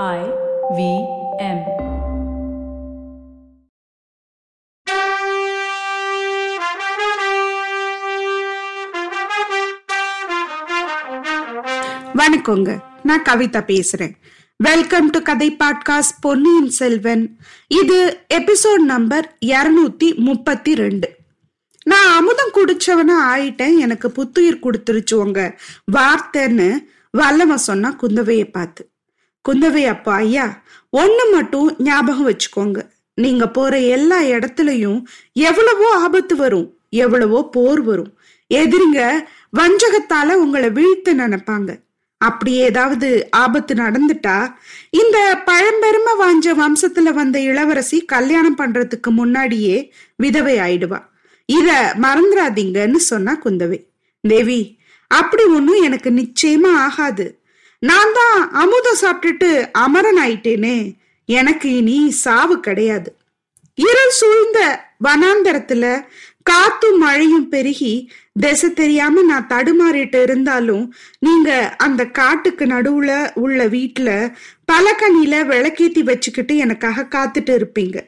I V M. வணக்கங்க. நான் கவிதா பேசுறேன். வெல்கம் டு கதை பாட்காஸ்ட் பொன்னியின் செல்வன். இது எபிசோட் நம்பர் இருநூத்தி முப்பத்தி ரெண்டு. நான் அமுதம் குடிச்சவனா ஆயிட்டேன். எனக்கு புத்துயிர் கொடுத்துருச்சு உங்க வார்த்தைன்னு வல்லவன் சொன்னா குந்தவையை பார்த்து. குந்தவை அப்பா ஐயா ஒண்ணு மட்டும் ஞாபகம் வச்சுக்கோங்க. நீங்க போற எல்லா இடத்துலயும் எவ்வளவோ ஆபத்து வரும் எவ்வளவோ போர் வரும். எதிரிங்க வஞ்சகத்தால உங்களை வீழ்த்த நினைப்பாங்க. அப்படி ஏதாவது ஆபத்து நடந்துட்டா இந்த பழம்பெருமை வாஞ்ச வம்சத்துல வந்த இளவரசி கல்யாணம் பண்றதுக்கு முன்னாடியே விதவை ஆயிடுவா. இத மறந்துடாதீங்கன்னு சொன்னா குந்தவை. தேவி அப்படி ஒன்னும் எனக்கு நிச்சயமா ஆகாது. நான் தான் அமுதம் சாப்பிட்டுட்டு அமரன் ஆயிட்டேனே. எனக்கு இனி சாவு கிடையாது. இருள் சூழ்ந்த வனாந்தரத்துல காத்தும் மழையும் பெருகி திசை தெரியாம நான் தடுமாறிட்டு இருந்தாலும் நீங்க அந்த காட்டுக்கு நடுவுல உள்ள வீட்டுல பலகனில விளக்கேத்தி வச்சுக்கிட்டு எனக்காக காத்துட்டு இருப்பீங்க.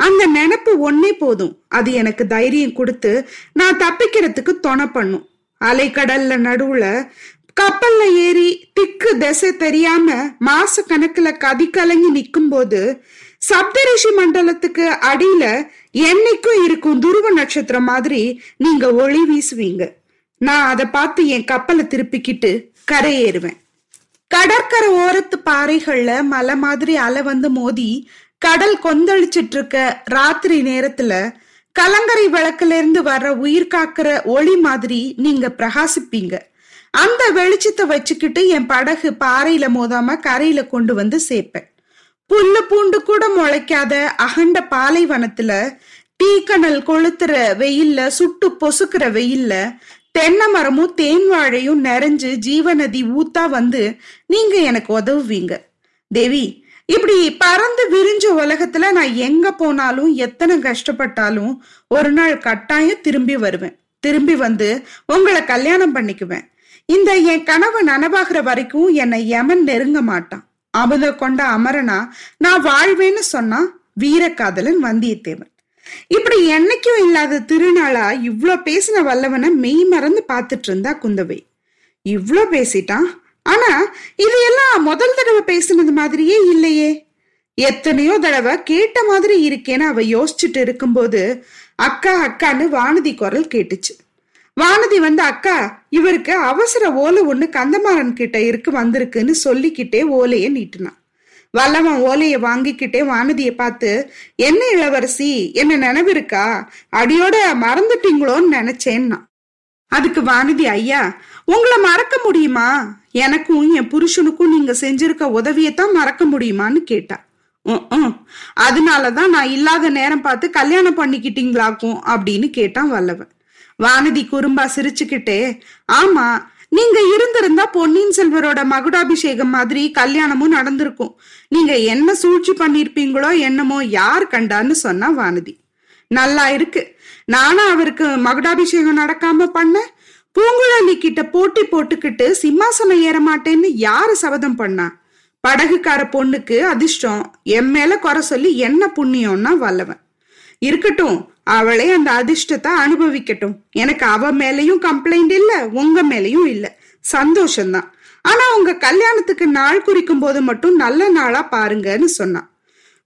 அந்த நினப்பு ஒன்னே போதும். அது எனக்கு தைரியம் கொடுத்து நான் தப்பிக்கிறதுக்கு துணை பண்ணும். அலைக்கடல்ல நடுவுல கப்பல்ல ஏறி திக்கு திசை தெரியாம மாச கணக்குல கதி கலங்கி நிக்கும் போது சப்தரிஷி மண்டலத்துக்கு அடியில என்னைக்கும் இருக்கும் துருவ நட்சத்திரம் மாதிரி நீங்க ஒளி வீசுவீங்க. நான் அதை பார்த்து என் கப்பலை திருப்பிக்கிட்டு கரையேறுவேன். கடற்கரை ஓரத்து பாறைகள்ல மலை மாதிரி அலை வந்து மோதி கடல் கொந்தளிச்சிட்டு இருக்க ராத்திரி நேரத்துல கலங்கரை விளக்குல இருந்து வர்ற உயிர் காக்கிற ஒளி மாதிரி நீங்க பிரகாசிப்பீங்க. அந்த வெளிச்சத்தை வச்சுக்கிட்டு என் படகு பாறையில மோதாம கரையில கொண்டு வந்து சேர்ப்பேன். புல்லு பூண்டு கூட முளைக்காத அகண்ட பாலைவனத்துல தீக்கணல் கொளுத்துற வெயில்ல சுட்டு பொசுக்கிற வெயில்ல தென்னை மரமும் தேன் வாழையும் நிறைஞ்சு ஜீவநதி ஊத்தா வந்து நீங்க எனக்கு உதவுவீங்க. தேவி இப்படி பறந்து விரிஞ்ச உலகத்துல நான் எங்க போனாலும் எத்தனை கஷ்டப்பட்டாலும் ஒரு நாள் கட்டாயம் திரும்பி வருவேன். திரும்பி வந்து உங்களை கல்யாணம் பண்ணிக்குவேன். இந்த என் கனவு நனவாகிற வரைக்கும் என்னை யமன் நெருங்க மாட்டான். அமுத கொண்ட அமரனா நான் வாழ்வேன்னு சொன்னா வீரக்காதலன் வந்தியத்தேவன். இப்படி என்னைக்கும் இல்லாத திருநாளா இவ்ளோ பேசின வல்லவனை மெய் மறந்து பார்த்துட்டு இருந்தா குந்தவை. இவ்ளோ பேசிட்டான். ஆனா இது எல்லாம் முதல் தடவை பேசினது மாதிரியே இல்லையே. எத்தனையோ தடவை கேட்ட மாதிரி இருக்கேன்னு அவ யோசிச்சுட்டு இருக்கும்போது அக்கா அக்கான்னு வானதி குரல் கேட்டுச்சு. வானதி வந்து அக்கா இவருக்கு அவசர ஓலை ஒண்ணு கந்தமாறன் கிட்ட இருக்கு வந்திருக்குன்னு சொல்லிக்கிட்டே ஓலையை நீட்டினான் வல்லவன் ஓலையை வாங்கிக்கிட்டே வானதியை பார்த்து என்ன இளவரசி என்ன நினைவிருக்கா அடியோட மறந்துட்டீங்களோன்னு நினைச்சேன்னா. அதுக்கு வானதி ஐயா உங்களை மறக்க முடியுமா? எனக்கும் என் புருஷனுக்கும் நீங்க செஞ்சிருக்க உதவியத்தான் மறக்க முடியுமான்னு கேட்டா. அதனாலதான் நான் இல்லாத நேரம் பார்த்து கல்யாணம் பண்ணிக்கிட்டீங்களாக்கும்? அப்படின்னு கேட்டான் வல்லவன். வானதி குறும்பா சிரிச்சுக்கிட்டே ஆமா நீங்க இருந்திருந்தா பொன்னியின் செல்வரோட மகுடாபிஷேகம் மாதிரி கல்யாணமும் நடந்திருக்கும். நீங்க என்ன சூழ்ச்சி பண்ணிருப்பீங்களோ என்னமோ யார் கண்டான்னு சொன்னா வானதி. நல்லா இருக்கு. நானும் அவருக்கு மகுடாபிஷேகம் நடக்காம பண்ண? பூங்குழலி கிட்ட போட்டி போட்டுக்கிட்டு சிம்மாசனம் ஏற மாட்டேன்னு யாரு சபதம் பண்ணா? படகுக்கார பொண்ணுக்கு அதிர்ஷ்டம். என் மேல குறை சொல்லி என்ன புண்ணியம்னா வல்லவன். இருக்கட்டும். அவளே அந்த அதிர்ஷ்டத்தை அனுபவிக்கட்டும். எனக்கு அவ மேலையும் கம்ப்ளைண்ட் இல்ல உங்க மேலையும் இல்ல. சந்தோஷம்தான். ஆனா உங்க கல்யாணத்துக்கு நாள் குறிக்கும் போது மட்டும் நல்ல நாளா பாருங்கன்னு சொன்னான்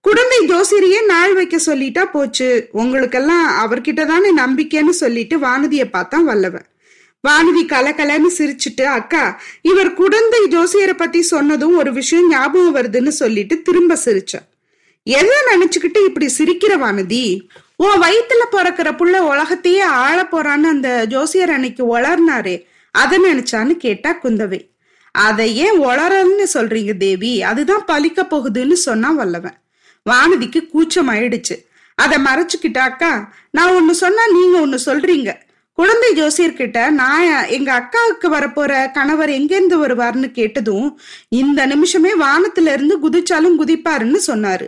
குழந்தை ஜோசிரியே நாள் வைக்க சொல்லிட்டா போச்சு. உங்களுக்கெல்லாம் அவர்கிட்ட தானே நம்பிக்கைன்னு சொல்லிட்டு வானதிய பார்த்தான் வல்லவன் வானதி கலகலன்னு சிரிச்சுட்டு அக்கா இவர் குழந்தை ஜோசியரை பத்தி சொன்னதும் ஒரு விஷயம் ஞாபகம் வருதுன்னு சொல்லிட்டு திரும்ப சிரிச்சா. எதை நினைச்சுக்கிட்டு இப்படி சிரிக்கிற வானதி? உன் வயிற்றுல பிறக்கிற புள்ள உலகத்தையே ஆள போறான்னு அந்த ஜோசியர் அன்னைக்கு வளர்னாரே அதை நினைச்சான்னு கேட்டா குந்தவை. அதை ஏன் வளரன்னு சொல்றீங்க தேவி? அதுதான் பலிக்க போகுதுன்னு சொன்னா வல்லவன். வானதிக்கு கூச்சம் ஆயிடுச்சு அதை மறைச்சுக்கிட்டாக்கா நான் ஒன்னு சொன்னா நீங்க ஒன்னு சொல்றீங்க. குழந்தை ஜோசியர்கிட்ட நான் எங்க அக்காவுக்கு வரப்போற கணவர் எங்கேருந்து வருவார்னு கேட்டதும் இந்த நிமிஷமே வானத்துல இருந்து குதிச்சாலும் குதிப்பாருன்னு சொன்னாரு.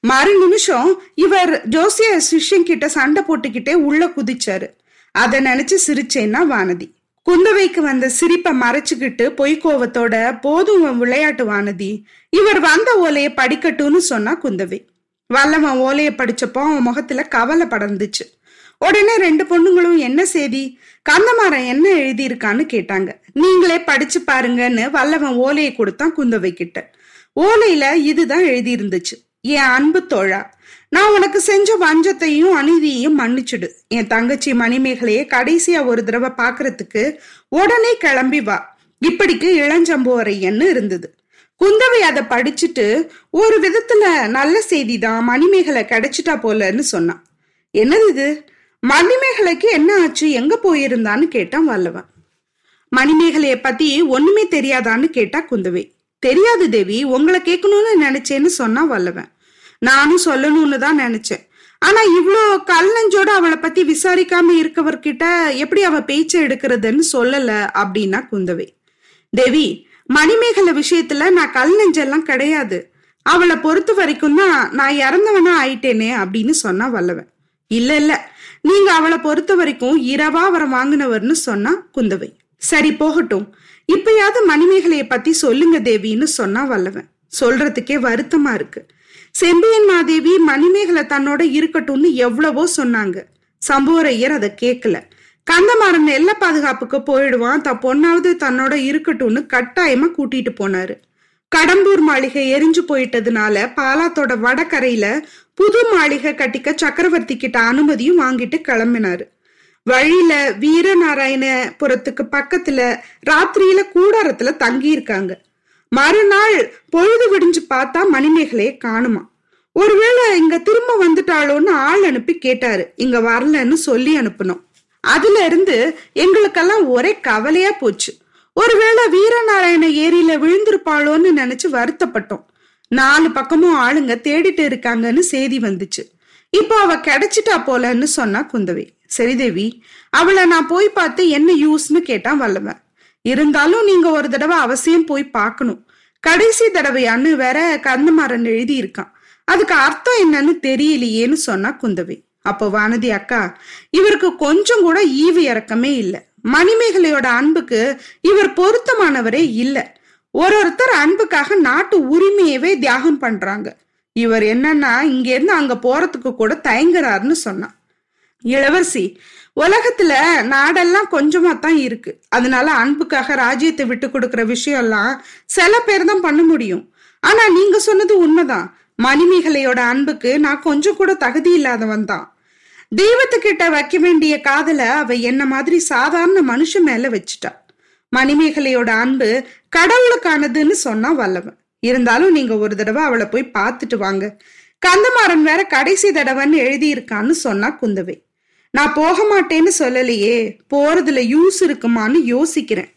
மறு நிமிஷம் இவர் ஜோசிய சிஷ்யன் கிட்ட சண்டை போட்டுக்கிட்டே உள்ள குதிச்சாரு. அதை நினைச்சு சிரிச்சேன்னா வானதி. குந்தவைக்கு வந்த சிரிப்பை மறைச்சுக்கிட்டு பொய்க்கோவத்தோட போதும் விளையாட்டு வானதி. இவர் வந்த ஓலைய படிக்கட்டும்னு சொன்னா குந்தவை. வல்லவன் ஓலைய படிச்சப்போ அவன் முகத்துல கவலை படர்ந்துச்சு. உடனே ரெண்டு பொண்ணுங்களும் என்ன செய்தி கந்தமாரன் என்ன எழுதியிருக்கான்னு கேட்டாங்க. நீங்களே படிச்சு பாருங்கன்னு வல்லவன் ஓலையை கொடுத்தான் குந்தவை கிட்ட ஓலையில இதுதான் எழுதி இருந்துச்சு என் அன்பு தோழா நான் உனக்கு செஞ்ச வஞ்சத்தையும் அநீதியையும் மன்னிச்சுடு. என் தங்கச்சி மணிமேகலையே கடைசியா ஒரு தடவை பாக்குறதுக்கு உடனே கிளம்பி வா. இப்படிக்கு இளஞ்சம்புவரையன்னு இருந்தது. குந்தவை அதை படிச்சுட்டு ஒரு விதத்துல நல்ல செய்தி தான் மணிமேகலை கிடைச்சிட்டா போலன்னு சொன்னான் என்னது இது? மணிமேகலைக்கு என்ன ஆச்சு? எங்க போயிருந்தான்னு கேட்டான் வல்லவன் மணிமேகலைய பத்தி ஒண்ணுமே தெரியாதான்னு கேட்டா குந்தவை. தெரியாது தேவி உங்களை கேட்கணும்னு நினைச்சேன்னு சொன்னா வல்லவன் நானும் சொல்லணும்னு தான் நினைச்சேன். ஆனா இவ்வளோ கல் நெஞ்சோட அவளை பத்தி விசாரிக்காம இருக்கவர்கிட்ட எப்படி அவ பேச்ச எடுக்கிறதுன்னு சொல்லல அப்படின்னா குந்தவை. தேவி மணிமேகலை விஷயத்துல நான் கல் நெஞ்செல்லாம் கிடையாது. அவளை பொறுத்த வரைக்கும் தான் நான் இறந்தவனா ஆயிட்டேனே அப்படின்னு சொன்னா வல்லவன் இல்ல இல்ல. நீங்க அவளை பொறுத்த வரைக்கும் இரவா அவரை வாங்கினவர்னு சொன்னா குந்தவை. சரி போகட்டும். இப்பயாவது மணிமேகலைய பத்தி சொல்லுங்க தேவின்னு சொன்னா வல்லவன். சொல்றதுக்கே வருத்தமா இருக்கு. செம்பியன் மாதேவி மணிமேகலை தன்னோட இருக்கட்டும்னு எவ்வளவோ சொன்னாங்க. சம்புவரையர் அதை கேட்கல கந்தமாறன் எல்ல பாதுகாப்புக்கு போயிடுவான் த பொண்ணாவது தன்னோட இருக்கட்டும்னு கட்டாயமா கூட்டிட்டு போனாரு. கடம்பூர் மாளிகை எரிஞ்சு போயிட்டதுனால பாலாத்தோட வடகரையில புது மாளிகை கட்டிக்க சக்கரவர்த்தி கிட்ட அனுமதியும் வாங்கிட்டு கிளம்பினாரு. வழியில வீரநாராயணபுரத்துக்கு பக்கத்துல ராத்திரியில கூடாரத்துல தங்கி இருக்காங்க மறுநாள் பொழுது விடிஞ்சு பார்த்தா மணிமேகலையை காணுமா. ஒருவேளை இங்க திரும்ப வந்துட்டாளோன்னு ஆள் அனுப்பி கேட்டாரு. இங்க வரலன்னு சொல்லி அனுப்பணும் அதுல இருந்து எங்களுக்கெல்லாம் ஒரே கவலையா போச்சு. ஒருவேளை வீரநாராயண ஏரியில விழுந்திருப்பாளோன்னு நினைச்சு வருத்தப்பட்டோம். நாலு பக்கமும் ஆளுங்க தேடிட்டு இருக்காங்கன்னு செய்தி வந்துச்சு. இப்போ அவ கிடைச்சிட்டா போலன்னு சொன்னா குந்தவை. சரி தேவி அவளை நான் போய் பார்த்து என்ன யூஸ்னு கேட்டான் வல்லவன். இருந்தாலும் நீங்க ஒரு தடவை அவசியம் போய் பார்க்கணும். கடைசி தடவையான்னு வேற கந்தமாறன் எழுதி இருக்கான் அதுக்கு அர்த்தம் என்னன்னு தெரியலையேன்னு சொன்னா குந்தவை. அப்போ வானதி அக்கா இவருக்கு கொஞ்சம் கூட ஈவு இறக்கமே இல்லை. மணிமேகலையோட அன்புக்கு இவர் பொருத்தமானவரே இல்லை. ஒரு ஒருத்தர் அன்புக்காக நாட்டு உரிமையவே தியாகம் பண்றாங்க. இவர் என்னன்னா இங்க இருந்து அங்க போறதுக்கு கூட தயங்குறாருன்னு சொன்னான். இளவரசி உலகத்துல நாடெல்லாம் கொஞ்சமா தான் இருக்கு. அதனால அன்புக்காக ராஜ்யத்தை விட்டு கொடுக்கிற விஷயம் எல்லாம் சில பேர் தான் பண்ண முடியும். ஆனா நீங்க சொன்னது உண்மைதான். மணிமேகலையோட அன்புக்கு நான் கொஞ்சம் கூட தகுதி இல்லாதவன் தான். தெய்வத்துக்கிட்ட வைக்க வேண்டிய காதல அவ என்ன மாதிரி சாதாரண மனுஷன் மேல வச்சுட்டா. மணிமேகலையோட அன்பு கடவுளுக்கானதுன்னு சொன்னா வல்லவன். இருந்தாலும் நீங்க ஒரு தடவை அவளை போய் பார்த்துட்டு வாங்க. கந்தமாறன் வேற கடைசி தடவைன்னு எழுதியிருக்கான்னு சொன்னா குந்தவை. நான் போக மாட்டேன்னு சொல்லலையே போறதுல யூஸ் இருக்குமான்னு யோசிக்கிறேன்.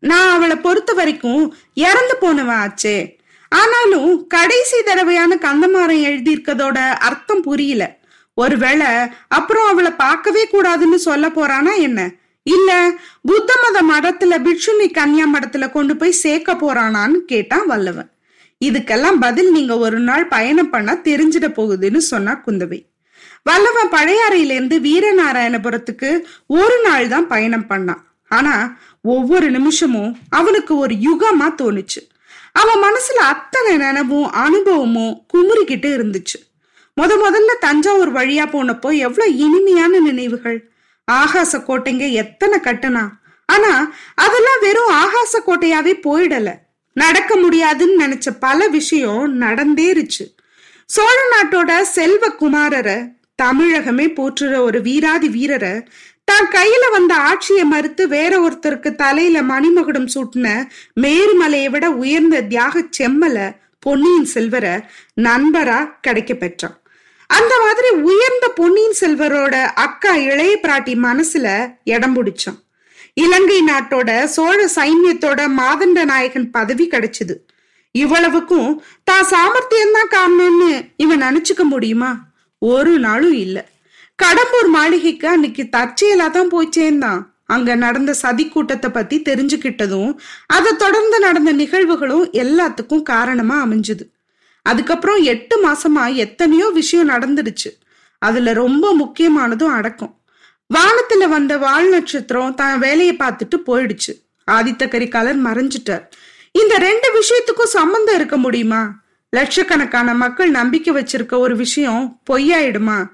நான் அவளை பொறுத்த வரைக்கும் இறந்து போனவன் ஆச்சே. ஆனாலும் கடைசி தடவையான கந்தமாரம் எழுதியிருக்கதோட அர்த்தம் புரியல. ஒருவேளை அப்புறம் அவளை பார்க்கவே கூடாதுன்னு சொல்ல போறானா என்ன? இல்ல புத்த மத மடத்துல பிட்சுனி கன்யா மடத்துல கொண்டு போய் சேர்க்க போறானான்னு கேட்டான் வல்லவன். இதுக்கெல்லாம் பதில் நீங்க ஒரு நாள் பயணம் பண்ணா தெரிஞ்சிட போகுதுன்னு சொன்னா குந்தவை. வல்லவன் பழையாறையிலேருந்து வீரநாராயணபுரத்துக்கு ஒரு நாள் தான் பயணம் பண்ணான். ஆனா ஒவ்வொரு நிமிஷமும் அவனுக்கு ஒரு யுகமா தோணுச்சு. அவன் மனசுல அத்தனை நினைவும் அனுபவமும் குமுறிக்கிட்டு இருந்துச்சு. முத முதல்ல தஞ்சாவூர் வழியா போனப்போ எவ்வளவு இனிமையான நினைவுகள். ஆகாச கோட்டைங்க எத்தனை கட்டனா. ஆனா அதெல்லாம் வெறும் ஆகாச கோட்டையாவே போயிடல. நடக்க முடியாதுன்னு நினைச்ச பல விஷயம் நடந்தேருச்சு. சோழ நாட்டோட செல்வ குமாரரை தமிழகமே போற்றுற ஒரு வீராதி வீரரை தான் கையில வந்த ஆட்சியை மறுத்து வேற ஒருத்தருக்கு தலையில மணிமகுடம் சூட்டின மேருமலையை விட உயர்ந்த தியாக செம்மல பொன்னியின் செல்வரை நண்பரா கிடைக்க பெற்றான். அந்த மாதிரி உயர்ந்த பொன்னியின் செல்வரோட அக்கா இளைய பிராட்டி மனசுல இடம் பிடிச்சான். இலங்கை நாட்டோட சோழ சைன்யத்தோட மாதண்ட நாயகன் பதவி கிடைச்சது. இவ்வளவுக்கும் தான் சாமர்த்தியம்தான் காரணம்னு இவன் நினைச்சுக்க முடியுமா? ஒரு நாளும் இல்ல. கடம்பூர் மாளிகைக்கு அன்னைக்கு தற்செயலா தான் போய் சேர்ந்தான். அங்க நடந்த சதி கூட்டத்தை பத்தி தெரிஞ்சுக்கிட்டதும் அதை தொடர்ந்து நடந்த நிகழ்வுகளும் எல்லாத்துக்கும் காரணமா அமைஞ்சுது. அதுக்கப்புறம் எட்டு மாசமா எத்தனையோ விஷயம் நடந்துடுச்சு. அதுல ரொம்ப முக்கியமானதும் அடக்கம். வானத்துல வந்த வால் நட்சத்திரம் தான் வேலையை பார்த்துட்டு போயிடுச்சு. ஆதித்த கரிகாலர் மறைஞ்சிட்டார். இந்த ரெண்டு விஷயத்துக்கும் சம்பந்தம் இருக்க முடியுமா? லட்சக்கணக்கான மக்கள் நம்பிக்கை வச்சிருக்க ஒரு விஷயம் பொய்யாயிடுமா?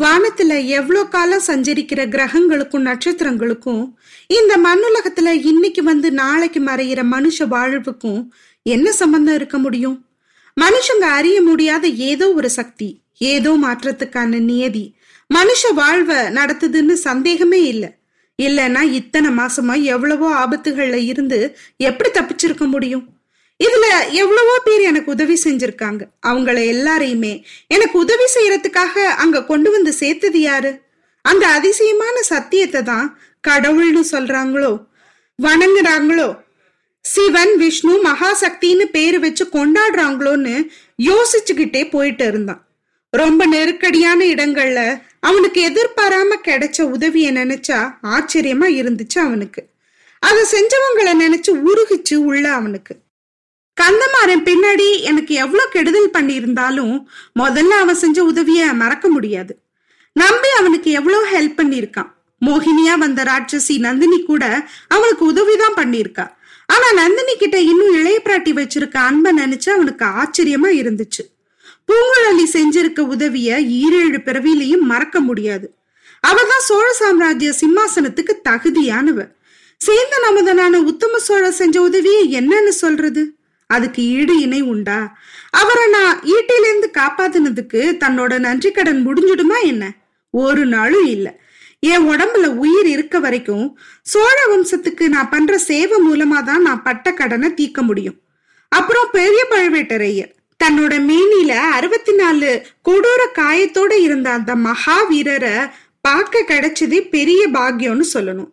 வானத்துல எவ்வளோ காலம் சஞ்சரிக்கிற கிரகங்களுக்கும் நட்சத்திரங்களுக்கும் இந்த மண்ணுலகத்துல இன்னைக்கு வந்து நாளைக்கு மறையிற மனுஷ வாழ்வுக்கும் என்ன சம்பந்தம் இருக்க முடியும்? மனுஷங்க அறிய முடியாத ஏதோ ஒரு சக்தி ஏதோ மாற்றத்துக்கான நியதி. மனுஷ வாழ்வ நடத்துதுன்னு சந்தேகமே இல்லை. இல்லைன்னா இத்தனை மாசமா எவ்வளவோ ஆபத்துகள்ல இருந்து எப்படி தப்பிச்சிருக்க முடியும்? இதுல எவ்வளவோ பேர் எனக்கு உதவி செஞ்சிருக்காங்க. அவங்கள எல்லாரையுமே எனக்கு உதவி செய்யறதுக்காக அங்க கொண்டு வந்து சேர்த்தது யாரு? அந்த அதிசயமான சத்தியத்தை தான் கடவுள்னு சொல்றாங்களோ? வணங்குறாங்களோ? சிவன் விஷ்ணு மகாசக்தின்னு பேரு வச்சு கொண்டாடுறாங்களோன்னு யோசிச்சுக்கிட்டே போயிட்டு இருந்தான். ரொம்ப நெருக்கடியான இடங்கள்ல அவனுக்கு எதிர்பாராம கிடைச்ச உதவியை நினைச்சா ஆச்சரியமா இருந்துச்சு அவனுக்கு. அதை செஞ்சவங்களை நினைச்சு உருகிச்சு உள்ள அவனுக்கு. கந்தமாறன் பின்னாடி எனக்கு எவ்வளவு கெடுதல் பண்ணியிருந்தாலும் முதல்ல அவன் செஞ்ச உதவிய மறக்க முடியாது. நம்பி அவனுக்கு எவ்வளவு ஹெல்ப் பண்ணியிருக்கான். மோகினியா வந்த ராட்சசி நந்தினி கூட அவனுக்கு உதவிதான் பண்ணியிருக்கா. ஆனா நந்தினி கிட்ட இன்னும் இளைய பிராட்டி வச்சிருக்க அன்பை நினைச்சு அவனுக்கு ஆச்சரியமா இருந்துச்சு. பூங்குழலி செஞ்சிருக்க உதவிய ஈரேழு பிறவிலையும் மறக்க முடியாது. அவதான் சோழ சாம்ராஜ்ய சிம்மாசனத்துக்கு தகுதியானவ. சேந்தன் அமுதனான உத்தம சோழ செஞ்ச உதவியை என்னன்னு சொல்றது? அதுக்கு ஈடு இணை உண்டா? அவரை நான் ஈட்டிலேருந்து காப்பாத்தினதுக்கு தன்னோட நன்றி கடன் முடிஞ்சிடுமா என்ன? ஒரு நாளும் இல்ல. என் உடம்புல உயிர் இருக்க வரைக்கும் சோழ வம்சத்துக்கு நான் பண்ற சேவை மூலமா தான் நான் பட்ட கடனை தீர்க்க முடியும். அப்புறம் பெரிய பழுவேட்டரையர் தன்னோட மேனில அறுபத்தி நாலு கொடூர காயத்தோட இருந்த அந்த மகாவீரரை பார்க்க கிடைச்சதே பெரிய பாக்கியம்னு சொல்லணும்.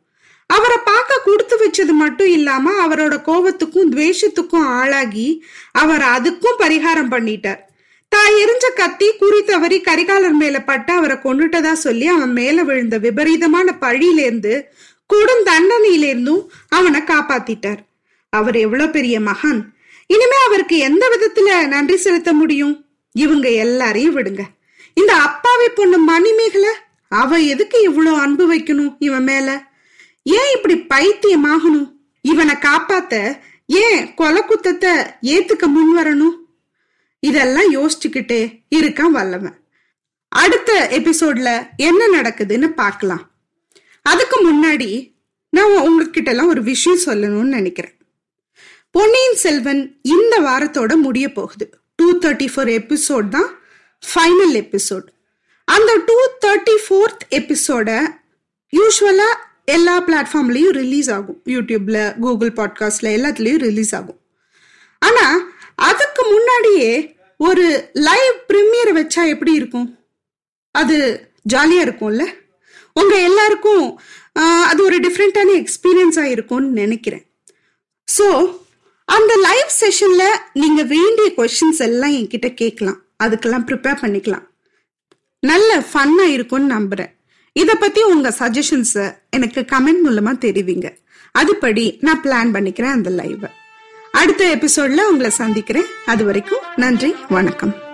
அவரை பார்க்க கொடுத்து வச்சது மட்டும் இல்லாம அவரோட கோபத்துக்கும் துவேஷத்துக்கும் ஆளாகி அவர் அதுக்கும் பரிகாரம் பண்ணிட்டார். தான் எரிஞ்ச கத்தி குறி தவறி கரிகாலர் மேல பட்டு அவரை கொண்டுட்டதா சொல்லி அவன் மேல விழுந்த விபரீதமான பழியிலேருந்து கொடும் தண்டனையிலிருந்தும் அவனை காப்பாத்திட்டார். அவர் எவ்வளவு பெரிய மகான். இனிமே அவருக்கு எந்த விதத்துல நன்றி செலுத்த முடியும்? இவங்க எல்லாரையும் விடுங்க. இந்த அப்பாவி பொண்ணு மணிமேகலை அவ எதுக்கு இவ்வளவு அன்பு வைக்கணும் இவன் மேல? ஏன் இப்படி பைத்தியமாகணும்? இவனை காப்பாத்த ஏன் கொலை குத்தத்தை ஏத்துக்க முன் வரணும்? இதெல்லாம் யோசிச்சுக்கிட்டே இருக்கான் வல்லவன். அடுத்த எபிசோட்ல என்ன நடக்குதுன்னு பார்க்கலாம். அதுக்கு முன்னாடி நான் உங்ககிட்ட எல்லாம் ஒரு விஷயம் சொல்லணும்னு நினைக்கிறேன். பொன்னியின் செல்வன் இந்த வாரத்தோட முடிய போகுது. டூ தேர்ட்டி ஃபோர் எபிசோட் தான் ஃபைனல் எபிசோட். அந்த டூ தேர்ட்டி ஃபோர்த் எபிசோட யூஸ்வலா எல்லா பிளாட்ஃபார்ம்லேயும் ரிலீஸ் ஆகும். யூடியூப்ல கூகுள் பாட்காஸ்ட்ல எல்லாத்துலேயும் ரிலீஸ் ஆகும். ஆனால் அதுக்கு முன்னாடியே ஒரு லைவ் ப்ரீமியர் வச்சா எப்படி இருக்கும்? அது ஜாலியாக இருக்கும்ல? உங்க எல்லாருக்கும் அது ஒரு டிஃப்ரெண்ட்டான எக்ஸ்பீரியன்ஸாக இருக்கும்னு நினைக்கிறேன். ஸோ அந்த லைவ் செஷன்ல நீங்க வேண்டிய கொஷின்ஸ் எல்லாம் என்கிட்ட கேட்கலாம். அதுக்கெல்லாம் ப்ரிப்பேர் பண்ணிக்கலாம். நல்ல ஃபன்னாக இருக்கும்னு நம்புறேன். இதை பத்தி உங்க சஜஷன்ஸை எனக்கு கமெண்ட் மூலமா தெரிவிங்க. அதுபடி நான் பிளான் பண்ணிக்கிறேன் அந்த லைவை அடுத்த எபிசோட்ல உங்களை சந்திக்கிறேன். அது வரைக்கும் நன்றி வணக்கம்.